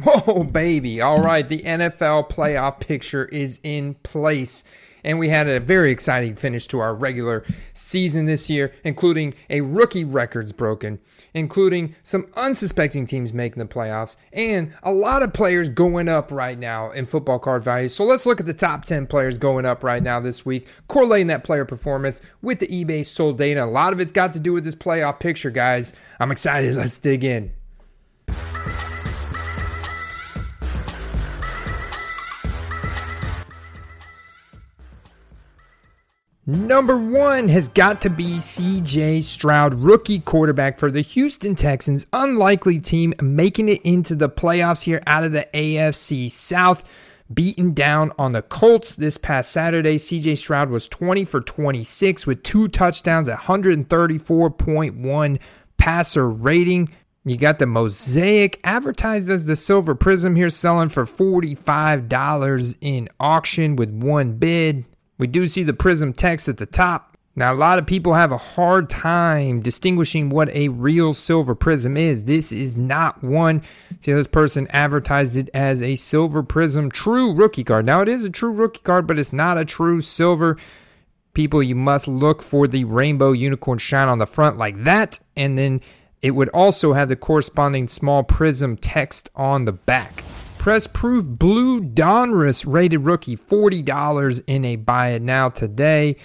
Whoa, baby. All right, the NFL playoff picture is in place. And we had a very exciting finish to our regular season this year, including a rookie records broken, including some unsuspecting teams making the playoffs, and a lot of players going up right now in football card value. So let's look at the top 10 players going up right now this week, correlating that player performance with the eBay sold data. A lot of it's got to do with this playoff picture, guys. I'm excited. Let's dig in. Number one has got to be CJ Stroud, rookie quarterback for the Houston Texans. Unlikely team making it into the playoffs here out of the AFC South. Beaten down on the Colts this past Saturday. CJ Stroud was 20 for 26 with two touchdowns at 134.1 passer rating. You got the Mosaic advertised as the Silver Prism here, selling for $45 in auction with one bid. We do see the prism text at the top. Now, a lot of people have a hard time distinguishing what a real silver prism is. This is not one. See, this person advertised it as a silver prism true rookie card. Now, it is a true rookie card, but it's not a true silver. People, you must look for the rainbow unicorn shine on the front like that. And then it would also have the corresponding small prism text on the back. Press Proof Blue Donruss rated rookie, $40 in a buy it now today.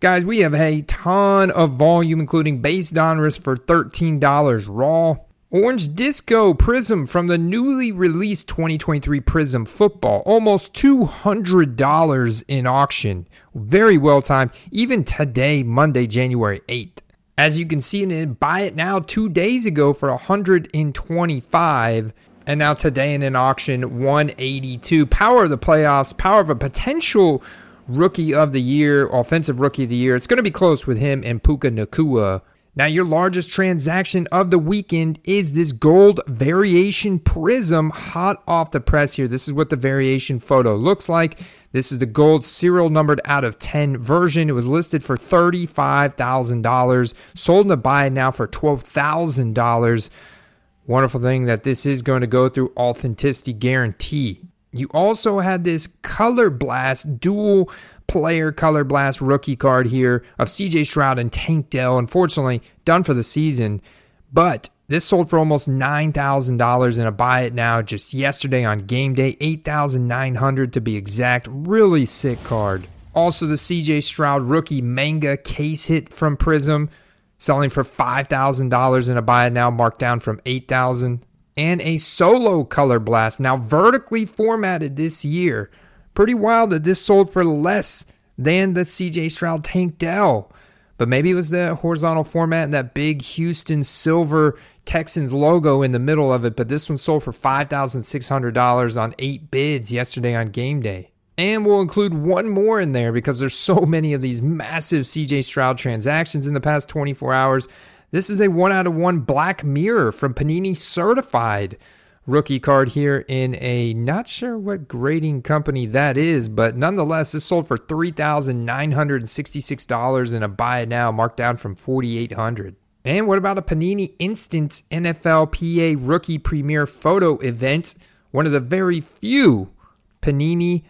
Guys, we have a ton of volume, including base Donruss for $13 raw. Orange Disco Prism from the newly released 2023 Prism Football, almost $200 in auction. Very well timed, even today, Monday, January 8th. As you can see, in and buy it now two days ago for 125 and now today in an auction, 182. Power of the playoffs, power of a potential rookie of the year, offensive rookie of the year. It's going to be close with him and Puka Nacua. Now, your largest transaction of the weekend is this gold variation prism hot off the press here. This is what the variation photo looks like. This is the gold serial numbered out of 10 version. It was listed for $35,000, sold in the buy now for $12,000. Wonderful thing that this is going to go through authenticity guarantee. You also had this Color Blast dual player Color Blast rookie card here of CJ Stroud and Tank Dell. Unfortunately, done for the season, but this sold for almost $9,000 in a buy it now just yesterday on game day, 8,900 to be exact. Really sick card. Also, the CJ Stroud rookie manga case hit from Prism selling for $5,000 in a buy now, marked down from 8000 and a solo color blast, now vertically formatted this year. Pretty wild that this sold for less than the CJ Stroud Tank Dell. But maybe it was the horizontal format and that big Houston silver Texans logo in the middle of it. But this one sold for $5,600 on eight bids yesterday on game day. And we'll include one more in there because there's so many of these massive CJ Stroud transactions in the past 24 hours. This is a one out of one Black Mirror from Panini Certified rookie card here in a not sure what grading company that is, but nonetheless, this sold for $3,966 in a buy it now, marked down from 4800 And what about a Panini Instant NFLPA Rookie Premier Photo event? One of the very few Panini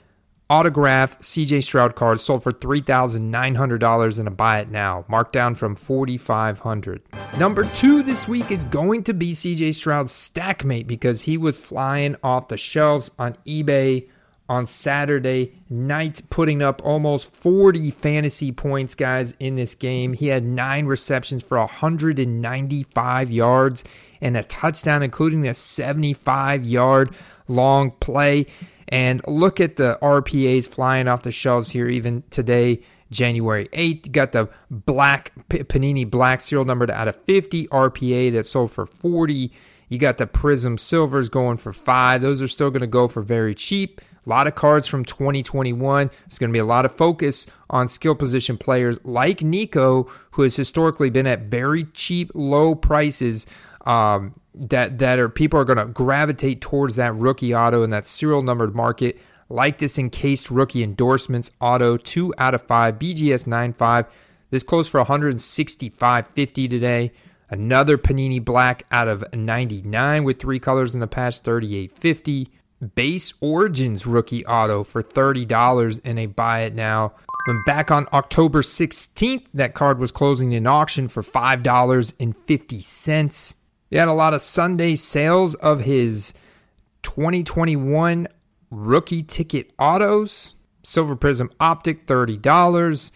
autograph CJ Stroud card sold for $3,900 in a buy it now, marked down from 4,500. Number two this week is going to be CJ Stroud's stackmate because he was flying off the shelves on eBay on Saturday night, putting up almost 40 fantasy points, guys, in this game. He had nine receptions for 195 yards and a touchdown, including a 75 yard long play. And look at the RPAs flying off the shelves here, even today, January 8th. You got the black Panini black serial numbered out of 50 RPA that sold for 40. You got the Prism Silvers going for five. Those are still going to go for very cheap. A lot of cards from 2021. There's going to be a lot of focus on skill position players like Nico, who has historically been at very cheap, low prices. Um, that that are people are going to gravitate towards that rookie auto and that serial numbered market like this encased rookie endorsements auto 2 out of 5 BGS 95 this closed for 165.50 today Another Panini Black out of 99 with three colors in the patch, 38.50. Base Origins rookie auto for $30 in a buy it now. When back on October 16th, that card was closing in auction for $5.50. He had a lot of Sunday sales of his 2021 rookie ticket autos. Silver Prism Optic, $30.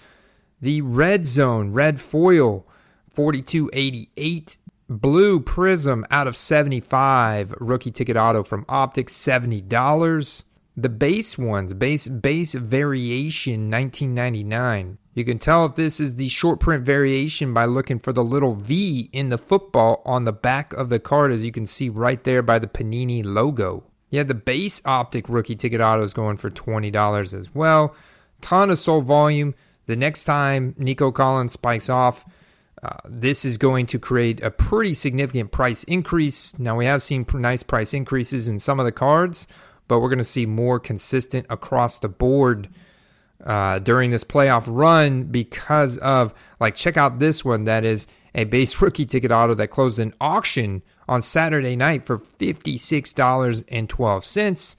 The Red Zone Red Foil, 42.88. Blue Prism out of 75. Rookie ticket auto from Optic, $70. The base ones, base base variation 1999. You can tell if this is the short print variation by looking for the little V in the football on the back of the card, as you can see right there by the Panini logo. Yeah, the base optic rookie ticket auto is going for $20 as well. Ton of sold volume. The next time Nico Collins spikes off, uh, this is going to create a pretty significant price increase. Now, we have seen nice price increases in some of the cards, but we're going to see more consistent across the board uh, during this playoff run because of, like, check out this one that is a base rookie ticket auto that closed an auction on Saturday night for $56.12.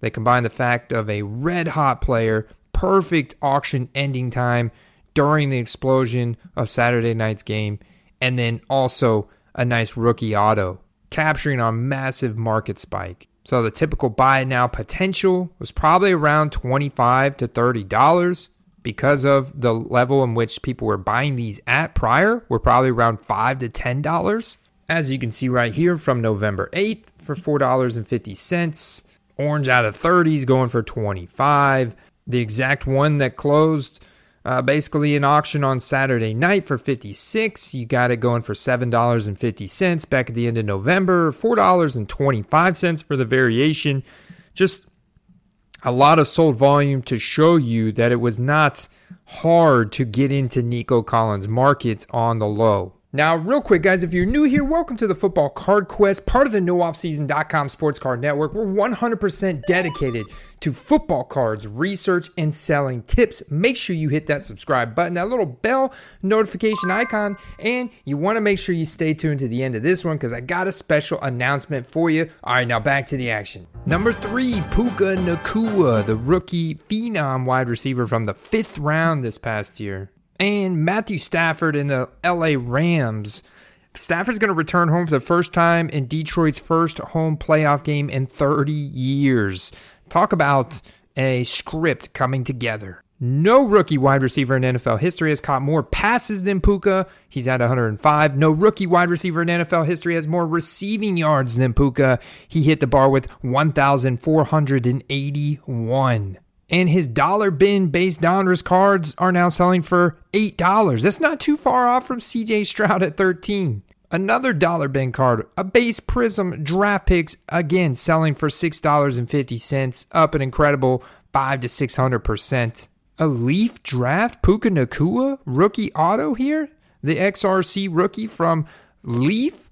They combine the fact of a red hot player, perfect auction ending time during the explosion of Saturday night's game, and then also a nice rookie auto, capturing a massive market spike. So the typical buy now potential was probably around 25 to $30 because of the level in which people were buying these at prior were probably around 5 to $10. As you can see right here from November 8th for $4.50. Orange out of 30s going for 25. The exact one that closed uh, basically an auction on Saturday night for 56. You got it going for $7.50 back at the end of November, $4.25 for the variation. Just a lot of sold volume to show you that it was not hard to get into Nico Collins markets on the low. Now, real quick, guys, if you're new here, welcome to the Football Card Quest, part of the NoOffSeason.com Sports Card Network. We're 100% dedicated to football cards, research, and selling tips. Make sure you hit that subscribe button, that little bell notification icon, and you want to make sure you stay tuned to the end of this one because I got a special announcement for you. All right, now back to the action. Number three, Puka Nacua, the rookie phenom wide receiver from the fifth round this past year and Matthew Stafford in the LA Rams. Stafford's going to return home for the first time in Detroit's first home playoff game in 30 years. Talk about a script coming together. No rookie wide receiver in NFL history has caught more passes than Puka. He's at 105. No rookie wide receiver in NFL history has more receiving yards than Puka. He hit the bar with 1,481 and his dollar bin base Donruss cards are now selling for $8. That's not too far off from CJ Stroud at 13. Another dollar bin card, a base prism draft picks, again selling for $6.50, up an incredible 5 to 600%. A Leaf draft Puka Nacua rookie auto here, the XRC rookie from Leaf,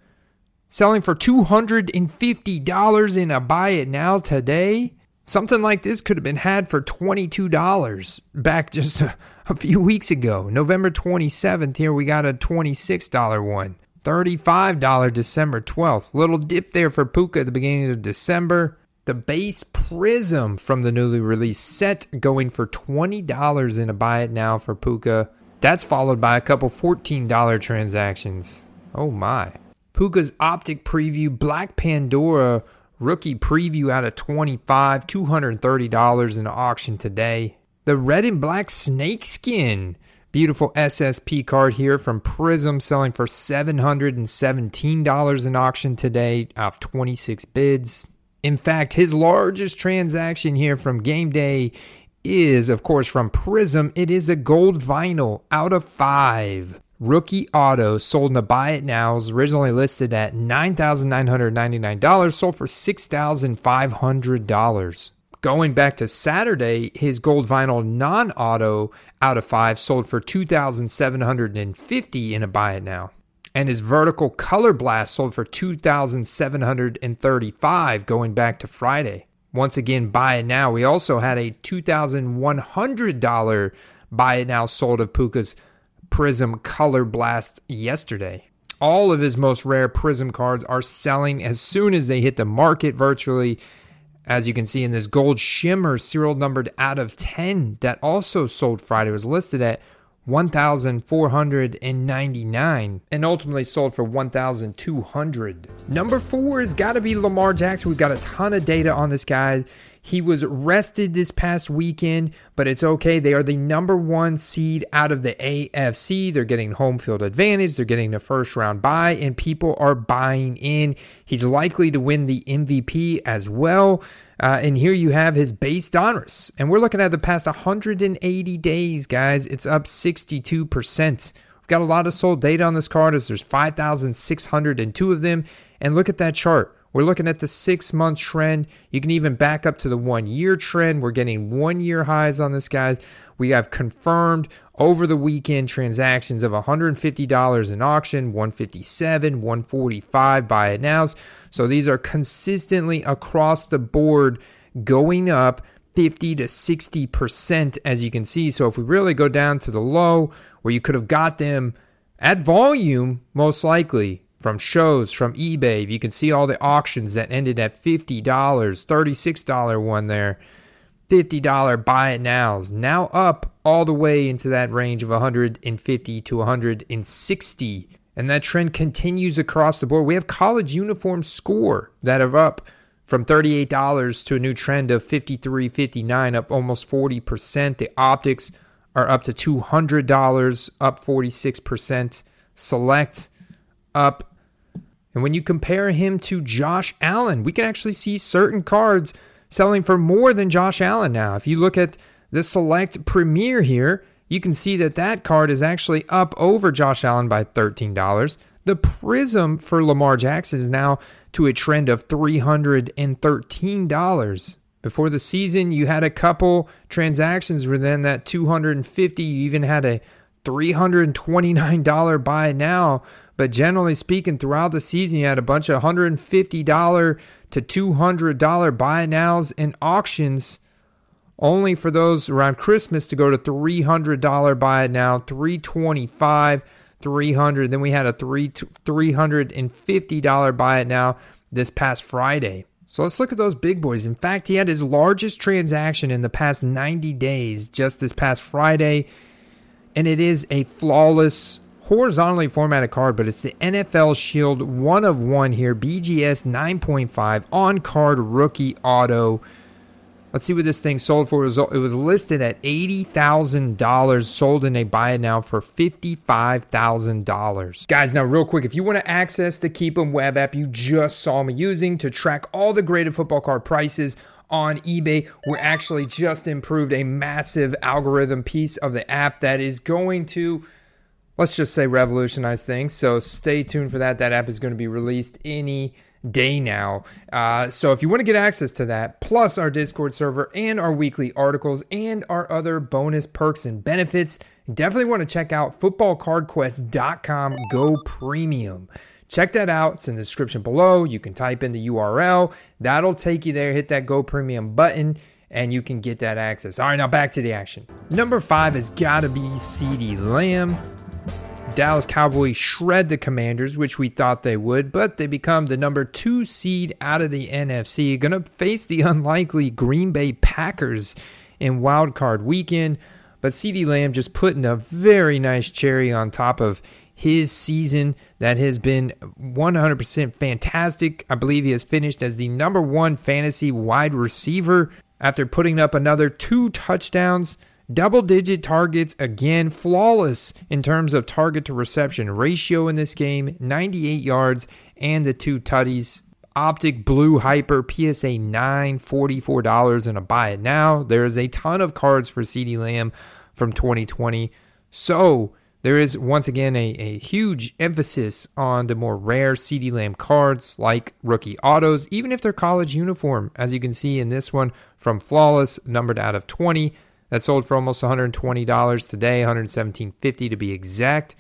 selling for $250 in a buy it now today. Something like this could have been had for $22 back just a, a, few weeks ago. November 27th, here we got a $26 one. $35 December 12th. Little dip there for Puka at the beginning of December. The base Prism from the newly released set going for $20 in a buy it now for Puka. That's followed by a couple $14 transactions. Oh my. Puka's Optic Preview Black Pandora Rookie preview out of 25, $230 in auction today. The red and black snakeskin. Beautiful SSP card here from Prism selling for $717 in auction today off 26 bids. In fact, his largest transaction here from game day is, of course, from Prism. It is a gold vinyl out of five. Rookie Auto sold in the buy it now is originally listed at $9,999, sold for $6,500. Going back to Saturday, his gold vinyl non auto out of five sold for $2,750 in a buy it now. And his vertical color blast sold for $2,735 going back to Friday. Once again, buy it now. We also had a $2,100 buy it now sold of Puka's Prism Color Blast yesterday. All of his most rare Prism cards are selling as soon as they hit the market virtually. As you can see in this gold shimmer serial numbered out of 10 that also sold Friday was listed at 1,499 and ultimately sold for 1,200. Number four has got to be Lamar Jackson. We've got a ton of data on this guy. He was rested this past weekend, but it's okay. They are the number one seed out of the AFC. They're getting home field advantage. They're getting the first round bye, and people are buying in. He's likely to win the MVP as well. Uh, and here you have his base Donruss. And we're looking at the past 180 days, guys. It's up 62%. We've got a lot of sold data on this card as there's 5,602 of them. And look at that chart. We're looking at the six month trend. You can even back up to the one year trend. We're getting one year highs on this, guys. We have confirmed over the weekend transactions of $150 in auction, 157, 145 buy it nows. So these are consistently across the board going up 50 to 60% as you can see. So if we really go down to the low where you could have got them at volume most likely from shows, from eBay. You can see all the auctions that ended at $50, $36 one there, $50 buy it nows. Now up all the way into that range of 150 to 160. And that trend continues across the board. We have college uniform score that are up from $38 to a new trend of 53 59 up almost 40%. The optics are up to $200, up 46%. Select up and when you compare him to Josh Allen, we can actually see certain cards selling for more than Josh Allen now. If you look at the Select Premier here, you can see that that card is actually up over Josh Allen by $13. The Prism for Lamar Jackson is now to a trend of $313. Before the season, you had a couple transactions within that 250. You even had a $329 buy now but generally speaking, throughout the season, you had a bunch of $150 to $200 buy nows and auctions, only for those around Christmas to go to $300 buy now, 325 300. Then we had a three $350 buy it now this past Friday. So let's look at those big boys. In fact, he had his largest transaction in the past 90 days just this past Friday, and it is a flawless horizontally formatted card, but it's the NFL Shield one of one here, BGS 9.5 on card rookie auto. Let's see what this thing sold for. It was listed at $80,000, sold in a buy it now for $55,000. Guys, now, real quick, if you want to access the Keep'em web app you just saw me using to track all the graded football card prices on eBay, We're actually just improved a massive algorithm piece of the app that is going to let's just say revolutionize things. So stay tuned for that. That app is going to be released any day now. Uh, so if you want to get access to that, plus our Discord server and our weekly articles and our other bonus perks and benefits, definitely want to check out footballcardquest.com Go Premium. Check that out. It's in the description below. You can type in the URL. That'll take you there. Hit that Go Premium button and you can get that access. All right, now back to the action. Number five has got to be CeeDee Lamb. Dallas Cowboys shred the Commanders, which we thought they would, but they become the number two seed out of the NFC. Going to face the unlikely Green Bay Packers in Wild Card Weekend. But CeeDee Lamb just putting a very nice cherry on top of his season that has been 100% fantastic. I believe he has finished as the number one fantasy wide receiver after putting up another two touchdowns Double digit targets, again, flawless in terms of target to reception ratio in this game 98 yards and the two tutties. Optic Blue Hyper PSA 9, $44 and a buy it now. There is a ton of cards for CeeDee Lamb from 2020. So there is once again a, a huge emphasis on the more rare CeeDee Lamb cards like rookie autos, even if they're college uniform, as you can see in this one from Flawless, numbered out of 20. That sold for almost $120 today, $117.50 to be exact.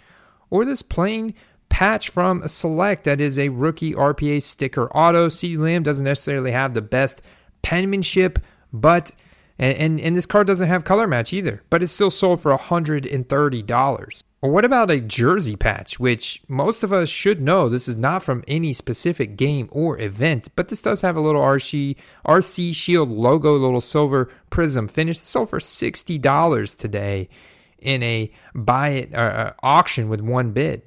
Or this plain patch from Select that is a rookie RPA sticker auto. CeeDee Lamb doesn't necessarily have the best penmanship, but and, and, and this card doesn't have color match either, but it's still sold for $130. Or what about a jersey patch, which most of us should know this is not from any specific game or event, but this does have a little RC, RC Shield logo, little silver prism finish. It sold for $60 today in a buy it uh, uh, auction with one bid.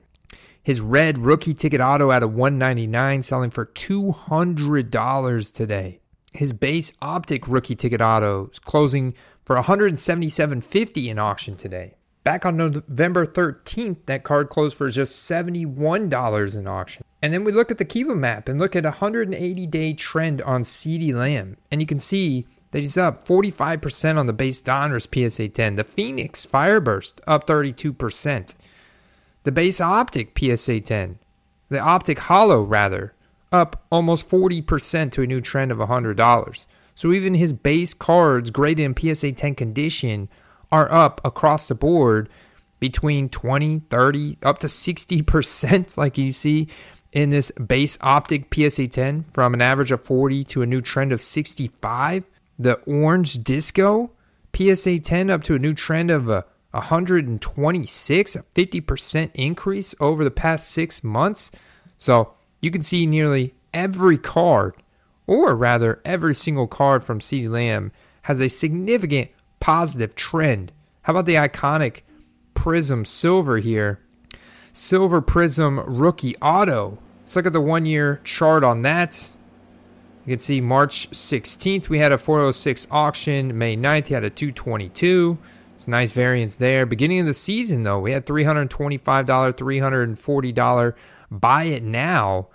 His red rookie ticket auto out of 199 selling for $200 today. His base optic rookie ticket auto is closing for 177.50 in auction today. Back on November 13th, that card closed for just $71 in auction. And then we look at the Keep'em app and look at a 180 day trend on CeeDee Lamb. And you can see that he's up 45% on the base Donruss PSA 10. The Phoenix Fireburst up 32%. The base Optic PSA 10, the Optic Hollow, rather, up almost 40% to a new trend of $100. So even his base cards graded in PSA 10 condition are up across the board between 20, 30, up to 60%, like you see in this base optic PSA 10 from an average of 40 to a new trend of 65. The orange disco PSA 10 up to a new trend of uh, a 126, a 50% increase over the past six months. So you can see nearly every card, or rather, every single card from CeeDee Lamb has a significant positive trend. How about the iconic Prism Silver here? Silver Prism Rookie Auto. Let's look at the one year chart on that. You can see March 16th, we had a 406 auction. May 9th, he had a 222. It's a nice variance there. Beginning of the season, though, we had $325, $340 buy it now.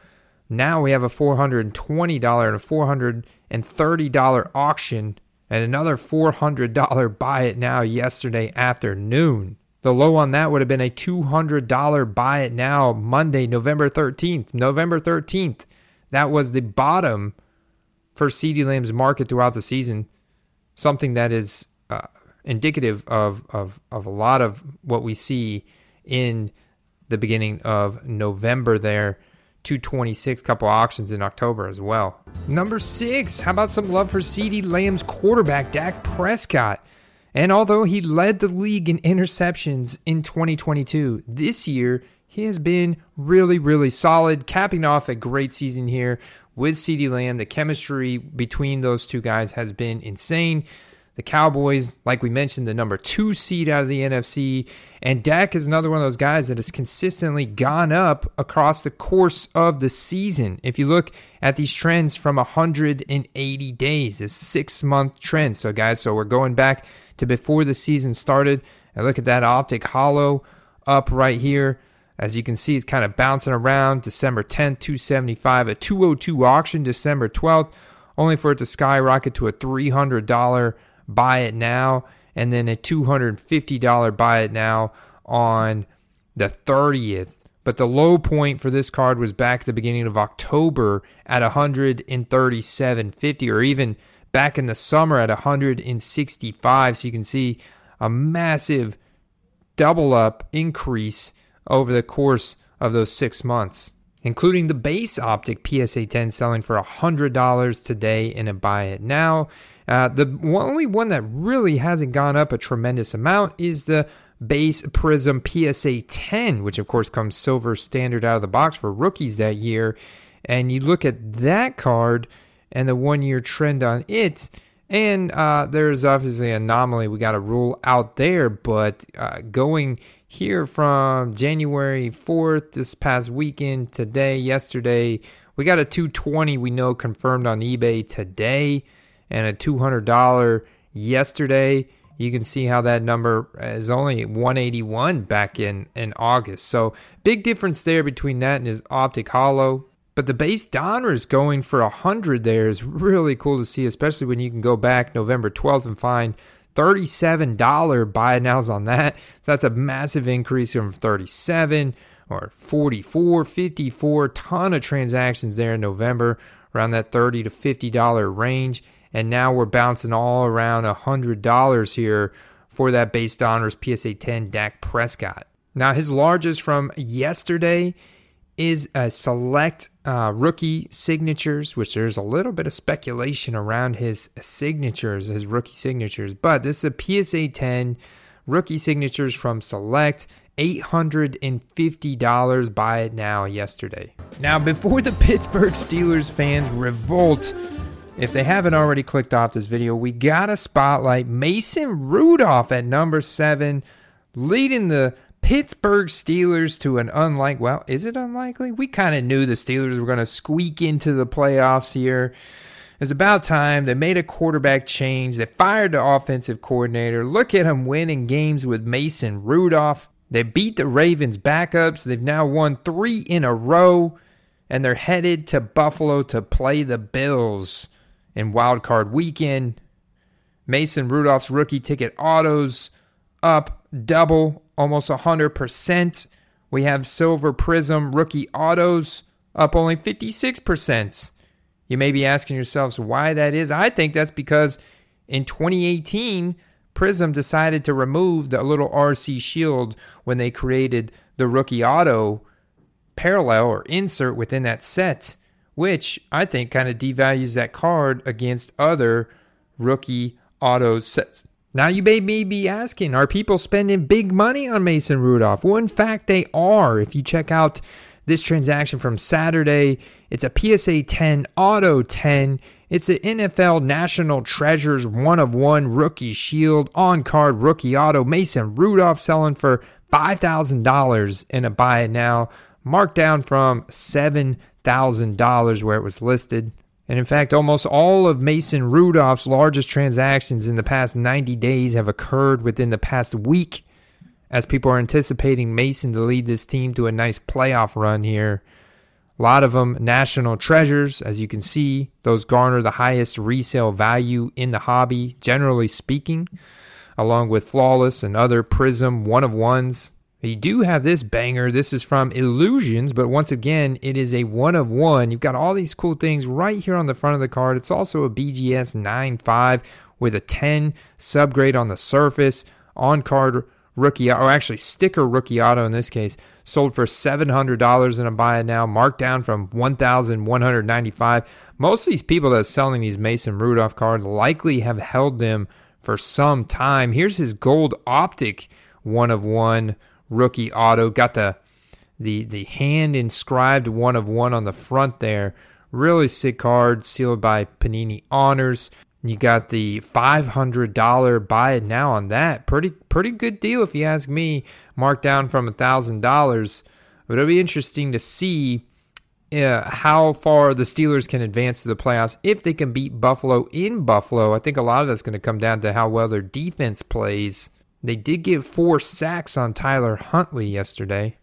Now we have a $420 and a $430 auction and another $400 buy it now yesterday afternoon. The low on that would have been a $200 buy it now Monday, November 13th. November 13th. That was the bottom for CeeDee Lamb's market throughout the season. Something that is uh, indicative of, of, of a lot of what we see in the beginning of November there. 226, couple auctions in October as well. Number six, how about some love for CeeDee Lamb's quarterback, Dak Prescott? And although he led the league in interceptions in 2022, this year he has been really, really solid, capping off a great season here with CeeDee Lamb. The chemistry between those two guys has been insane. The Cowboys, like we mentioned, the number two seed out of the NFC. And Dak is another one of those guys that has consistently gone up across the course of the season. If you look at these trends from 180 days, a six month trend. So, guys, so we're going back to before the season started. And look at that optic hollow up right here. As you can see, it's kind of bouncing around. December 10th, 275, a 202 auction, December 12th, only for it to skyrocket to a $300 buy it now, and then a $250 buy it now on the 30th. But the low point for this card was back at the beginning of October at 137.50 or even back in the summer at 165. So you can see a massive double up increase over the course of those six months, including the base optic PSA 10 selling for $100 today in a buy it now. Uh, the only one that really hasn't gone up a tremendous amount is the base Prism PSA 10, which of course comes silver standard out of the box for rookies that year. And you look at that card and the one year trend on it, and uh, there's obviously an anomaly we got to rule out there. But uh, going here from January 4th, this past weekend, today, yesterday, we got a 220 we know confirmed on eBay today and a $200 yesterday. You can see how that number is only 181 back in, in August. So big difference there between that and his optic Hollow. But the base Donruss going for 100 there is really cool to see, especially when you can go back November 12th and find $37 buy nows on that. So that's a massive increase from 37 or 44, 54, ton of transactions there in November around that 30 to $50 range and now we're bouncing all around $100 here for that base Donruss PSA 10 Dak Prescott. Now, his largest from yesterday is a select uh, rookie signatures, which there's a little bit of speculation around his signatures, his rookie signatures, but this is a PSA 10 rookie signatures from select $850. Buy it now yesterday. Now, before the Pittsburgh Steelers fans revolt, if they haven't already clicked off this video, we got to spotlight Mason Rudolph at number seven, leading the Pittsburgh Steelers to an unlike. Well, is it unlikely? We kind of knew the Steelers were going to squeak into the playoffs here. It's about time. They made a quarterback change. They fired the offensive coordinator. Look at them winning games with Mason Rudolph. They beat the Ravens backups. They've now won three in a row, and they're headed to Buffalo to play the Bills in Wild Card Weekend. Mason Rudolph's rookie ticket autos up double, almost 100%. We have Silver Prism rookie autos up only 56%. You may be asking yourselves why that is. I think that's because in 2018, Prism decided to remove the little RC shield when they created the rookie auto parallel or insert within that set, which I think kind of devalues that card against other rookie auto sets. Now, you may be asking, are people spending big money on Mason Rudolph? Well, in fact, they are. If you check out this transaction from Saturday. It's a PSA 10 Auto 10. It's an NFL National Treasures one of one rookie shield on card rookie auto. Mason Rudolph selling for $5,000 in a buy it now, marked down from $7,000 where it was listed. And in fact, almost all of Mason Rudolph's largest transactions in the past 90 days have occurred within the past week as people are anticipating Mason to lead this team to a nice playoff run here. A lot of them national treasures, as you can see. Those garner the highest resale value in the hobby, generally speaking, along with Flawless and other Prism one of ones. You do have this banger. This is from Illusions, but once again, it is a one of one. You've got all these cool things right here on the front of the card. It's also a BGS 9.5 with a 10 subgrade on the surface, on card rookie, or actually sticker rookie auto in this case, sold for $700 in a buy now, marked down from 1195 Most of these people that are selling these Mason Rudolph cards likely have held them for some time. Here's his gold optic one of one rookie auto. Got the the the hand inscribed one of one on the front there. Really sick card, sealed by Panini Honors. You got the $500 buy it now on that. Pretty pretty good deal if you ask me. Marked down from a $1,000. But it'll be interesting to see uh, how far the Steelers can advance to the playoffs if they can beat Buffalo in Buffalo. I think a lot of that's going to come down to how well their defense plays. They did get four sacks on Tyler Huntley yesterday.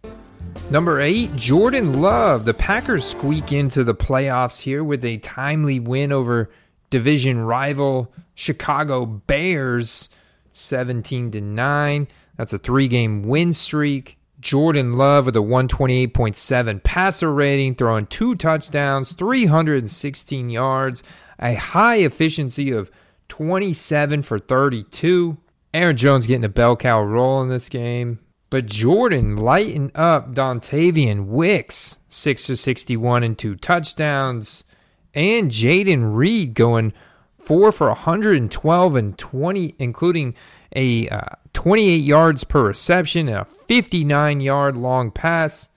Number eight, Jordan Love. The Packers squeak into the playoffs here with a timely win over division rival Chicago Bears 17 to 9. That's a 3-game win streak. Jordan Love with a 128.7 passer rating, throwing two touchdowns, 316 yards, a high efficiency of 27 for 32. Aaron Jones getting a bell cow role in this game. But Jordan lighting up Dontayvion Wicks, 6 for 61 and two touchdowns and Jayden Reed going four for 112 and 20, including a uh, 28 yards per reception and a 59 yard long pass.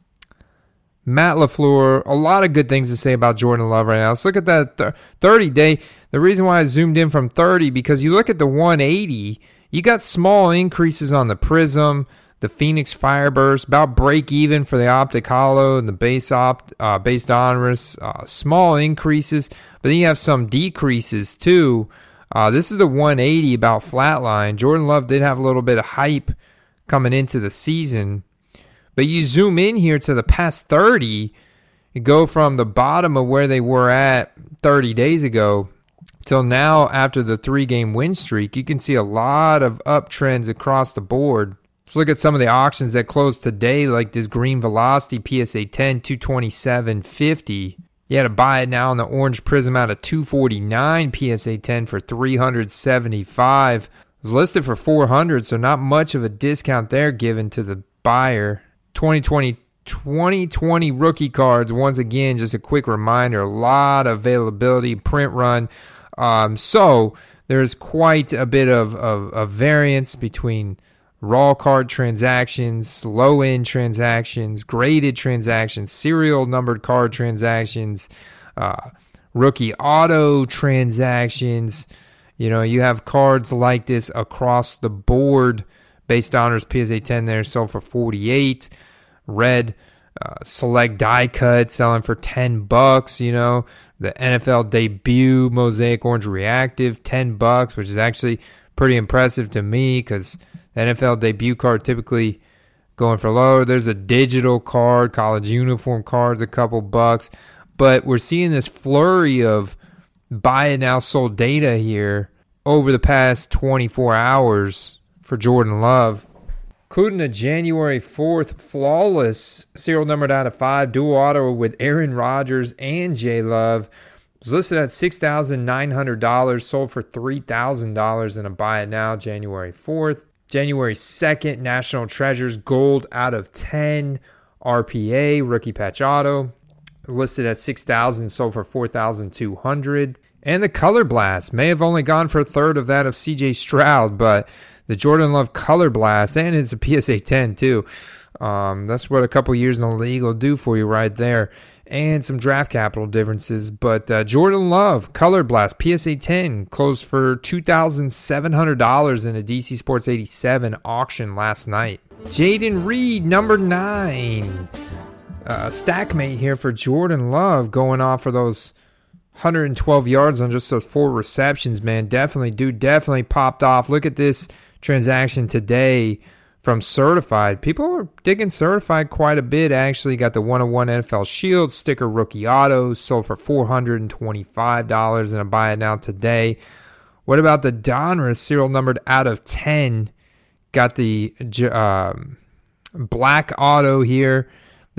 Matt LaFleur, a lot of good things to say about Jordan Love right now. Let's look at that 30 day. The reason why I zoomed in from 30 because you look at the 180, you got small increases on the Prism the Phoenix Fireburst, about break even for the Optic Hollow and the base opt uh, based. Uh, small increases, but then you have some decreases too. Uh, this is the 180 about flatline. Jordan Love did have a little bit of hype coming into the season, but you zoom in here to the past 30, you go from the bottom of where they were at 30 days ago till now after the three game win streak. You can see a lot of uptrends across the board. Let's look at some of the auctions that closed today, like this Green Velocity PSA 10, 227.50. You had to buy it now on the Orange Prism out of 249 PSA 10 for 375. It was listed for 400, so not much of a discount there given to the buyer. 2020 2020 rookie cards, once again, just a quick reminder, a lot of availability, print run. Um, so there's quite a bit of, of, of variance between raw card transactions, low end transactions, graded transactions, serial numbered card transactions, uh, rookie auto transactions. You know, you have cards like this across the board. Base honors PSA 10 there sold for 48. Red uh, select die cut selling for 10 bucks, you know. The NFL debut mosaic orange reactive 10 bucks, which is actually pretty impressive to me cuz the NFL debut card typically going for lower. There's a digital card, college uniform cards a couple bucks, but we're seeing this flurry of buy it now sold data here over the past 24 hours for Jordan Love. Including a January 4th flawless serial numbered out of five dual auto with Aaron Rodgers and J Love. Was listed at $6,900, sold for $3,000 in a buy it now January 4th. January 2nd, National Treasures Gold out of 10 RPA rookie patch auto listed at 6000 sold for 4200 and the color blast may have only gone for a third of that of CJ Stroud but the Jordan Love color blast and it's a PSA 10 too um, that's what a couple years in the league will do for you right there and some draft capital differences but uh, Jordan Love color blast PSA 10 closed for $2,700 in a DC Sports 87 auction last night Jayden Reed number 9 uh, stack mate here for Jordan Love going off for those 112 yards on just those four receptions, man. Definitely, dude, definitely popped off. Look at this transaction today from Certified. People are digging Certified quite a bit, actually. Got the 101 NFL Shield sticker rookie auto sold for $425 and a buy it now today. What about the Donruss serial numbered out of 10? Got the um, black auto here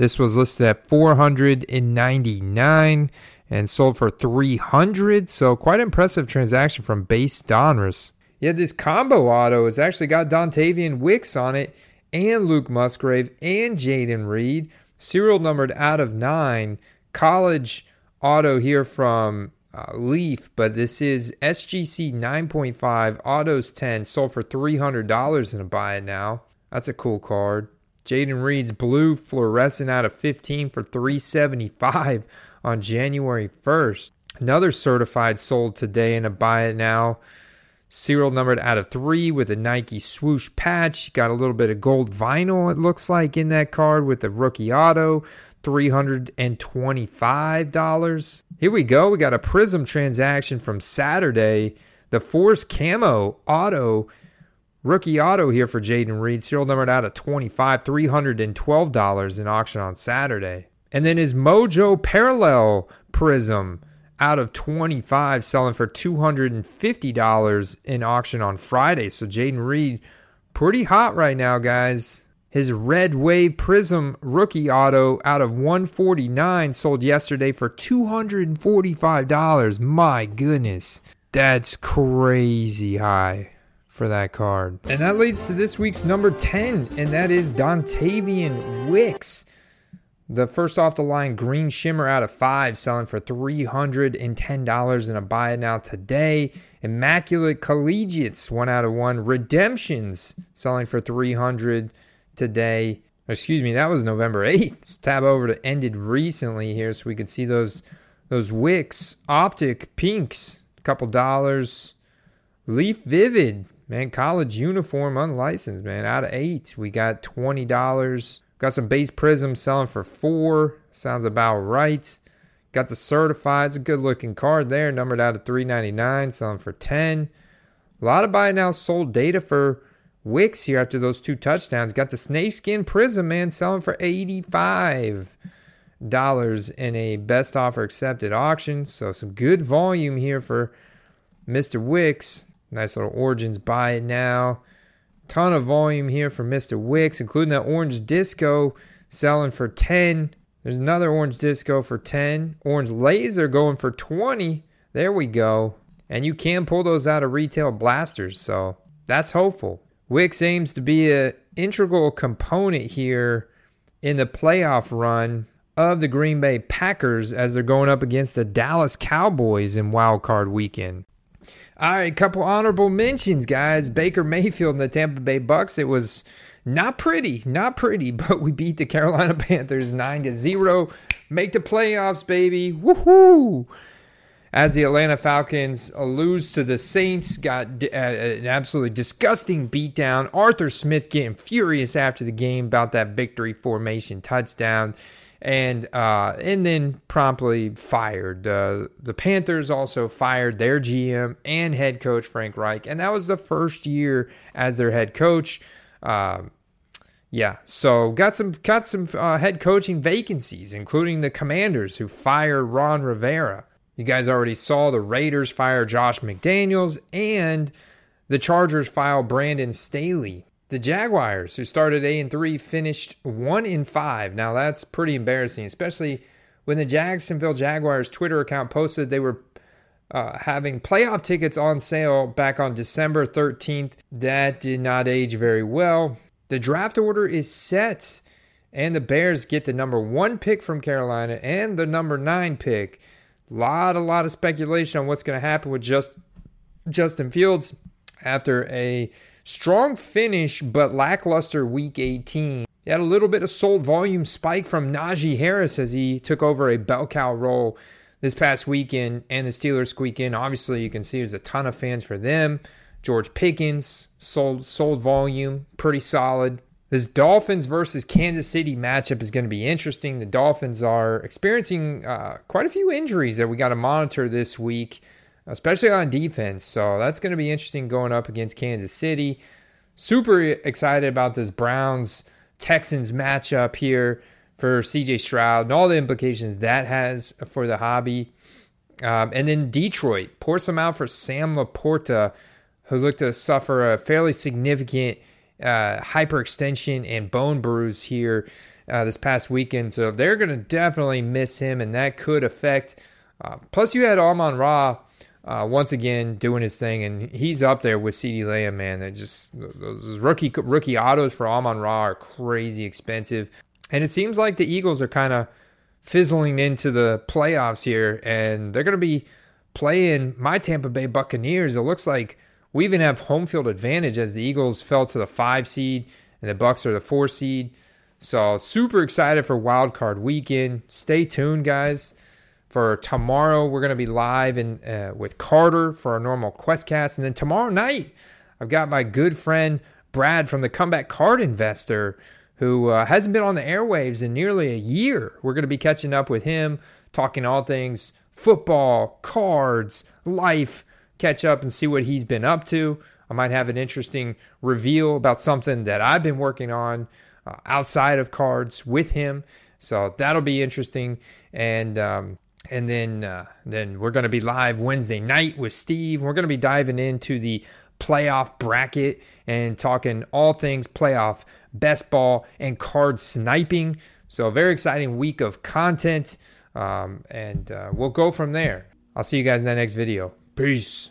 this was listed at 499 and sold for 300. So quite impressive transaction from base Donruss. Yet this combo auto has actually got Dontayvion Wicks on it and Luke Musgrave and Jayden Reed. Serial numbered out of nine. College auto here from uh, Leaf, but this is SGC 9.5, autos 10, sold for $300 in a buy it now. That's a cool card. Jayden Reed's blue fluorescent out of 15 for 375 on January 1st. Another certified sold today in a buy it now. Serial numbered out of three with a Nike swoosh patch. Got a little bit of gold vinyl, it looks like, in that card with the rookie auto. $325. Here we go. We got a Prism transaction from Saturday. The Force Camo auto Rookie auto here for Jayden Reed, serial numbered out of 25 $312 in auction on Saturday. And then his Mojo Parallel Prism out of 25 selling for $250 in auction on Friday. So Jayden Reed pretty hot right now, guys. His Red Wave Prism rookie auto out of 149 sold yesterday for $245. My goodness. That's crazy high for that card. And that leads to this week's number 10, and that is Dontayvion Wicks. The first off the line green shimmer out of five, selling for $310 in a buy it now today. Immaculate Collegiates, one out of one. Redemptions, selling for 300 today. Excuse me, that was November 8th. Let's tab over to ended recently here so we could see those those Wicks Optic Pinks, a couple dollars. Leaf Vivid, Man, college uniform unlicensed, man. Out of eight, we got twenty dollars. Got some base prism selling for four. Sounds about right. Got the certified. It's a good looking card there. Numbered out of three ninety nine, selling for ten. A lot of buy now sold data for Wicks here after those two touchdowns. Got the snakeskin prism, man, selling for eighty five dollars in a best offer accepted auction. So some good volume here for Mr. Wicks. Nice little Origins buy it now. Ton of volume here for Mr. Wicks, including that orange disco selling for 10. There's another orange disco for 10. Orange laser going for 20. There we go. And you can pull those out of retail blasters, so that's hopeful. Wicks aims to be an integral component here in the playoff run of the Green Bay Packers as they're going up against the Dallas Cowboys in Wild Card Weekend. All right, couple honorable mentions, guys. Baker Mayfield and the Tampa Bay Bucks. It was not pretty, not pretty, but we beat the Carolina Panthers 9 to 0. Make the playoffs, baby. Woohoo! As the Atlanta Falcons lose to the Saints, got uh, an absolutely disgusting beatdown. Arthur Smith getting furious after the game about that victory formation touchdown and uh, and then promptly fired. Uh, the Panthers also fired their GM and head coach Frank Reich, and that was the first year as their head coach. Uh, yeah, so got some got some uh, head coaching vacancies, including the Commanders who fired Ron Rivera. You guys already saw the Raiders fire Josh McDaniels and the Chargers file Brandon Staley. The Jaguars, who started A and three, finished one in five. Now that's pretty embarrassing, especially when the Jacksonville Jaguars Twitter account posted they were uh, having playoff tickets on sale back on December 13th. That did not age very well. The draft order is set, and the Bears get the number one pick from Carolina and the number nine pick. Lot, a lot of speculation on what's going to happen with just Justin Fields after a Strong finish, but lackluster week 18. He had a little bit of sold volume spike from Najee Harris as he took over a bell cow role this past weekend and the Steelers squeak in. Obviously, you can see there's a ton of fans for them. George Pickens sold sold volume, pretty solid. This Dolphins versus Kansas City matchup is going to be interesting. The Dolphins are experiencing uh, quite a few injuries that we got to monitor this week especially on defense. So that's going to be interesting going up against Kansas City. Super excited about this Browns Texans matchup here for CJ Stroud and all the implications that has for the hobby. Um, and then Detroit pour some out for Sam LaPorta, who looked to suffer a fairly significant uh, hyperextension and bone bruise here uh, this past weekend. So they're going to definitely miss him, and that could affect. Uh, plus, you had Amon Ra uh, once again doing his thing, and he's up there with CeeDee Lamb, man. That just those rookie rookie autos for Amon Ra are crazy expensive, and it seems like the Eagles are kind of fizzling into the playoffs here, and they're going to be playing my Tampa Bay Buccaneers. It looks like we even have home field advantage as the Eagles fell to the five seed and the Bucs are the four seed. So super excited for Wild Card Weekend. Stay tuned, guys for tomorrow. We're going to be live in, uh, with Carter for our normal Questcast. And then tomorrow night, I've got my good friend Brad from the Comeback Card Investor, who uh, hasn't been on the airwaves in nearly a year. We're going to be catching up with him, talking all things football, cards, life, catch up and see what he's been up to. I might have an interesting reveal about something that I've been working on uh, outside of cards with him. So that'll be interesting. And um, and then uh, then we're going to be live Wednesday night with Steve. We're going to be diving into the playoff bracket and talking all things playoff best ball and card sniping. So very exciting week of content, um, and uh, we'll go from there. I'll see you guys in the next video. Peace.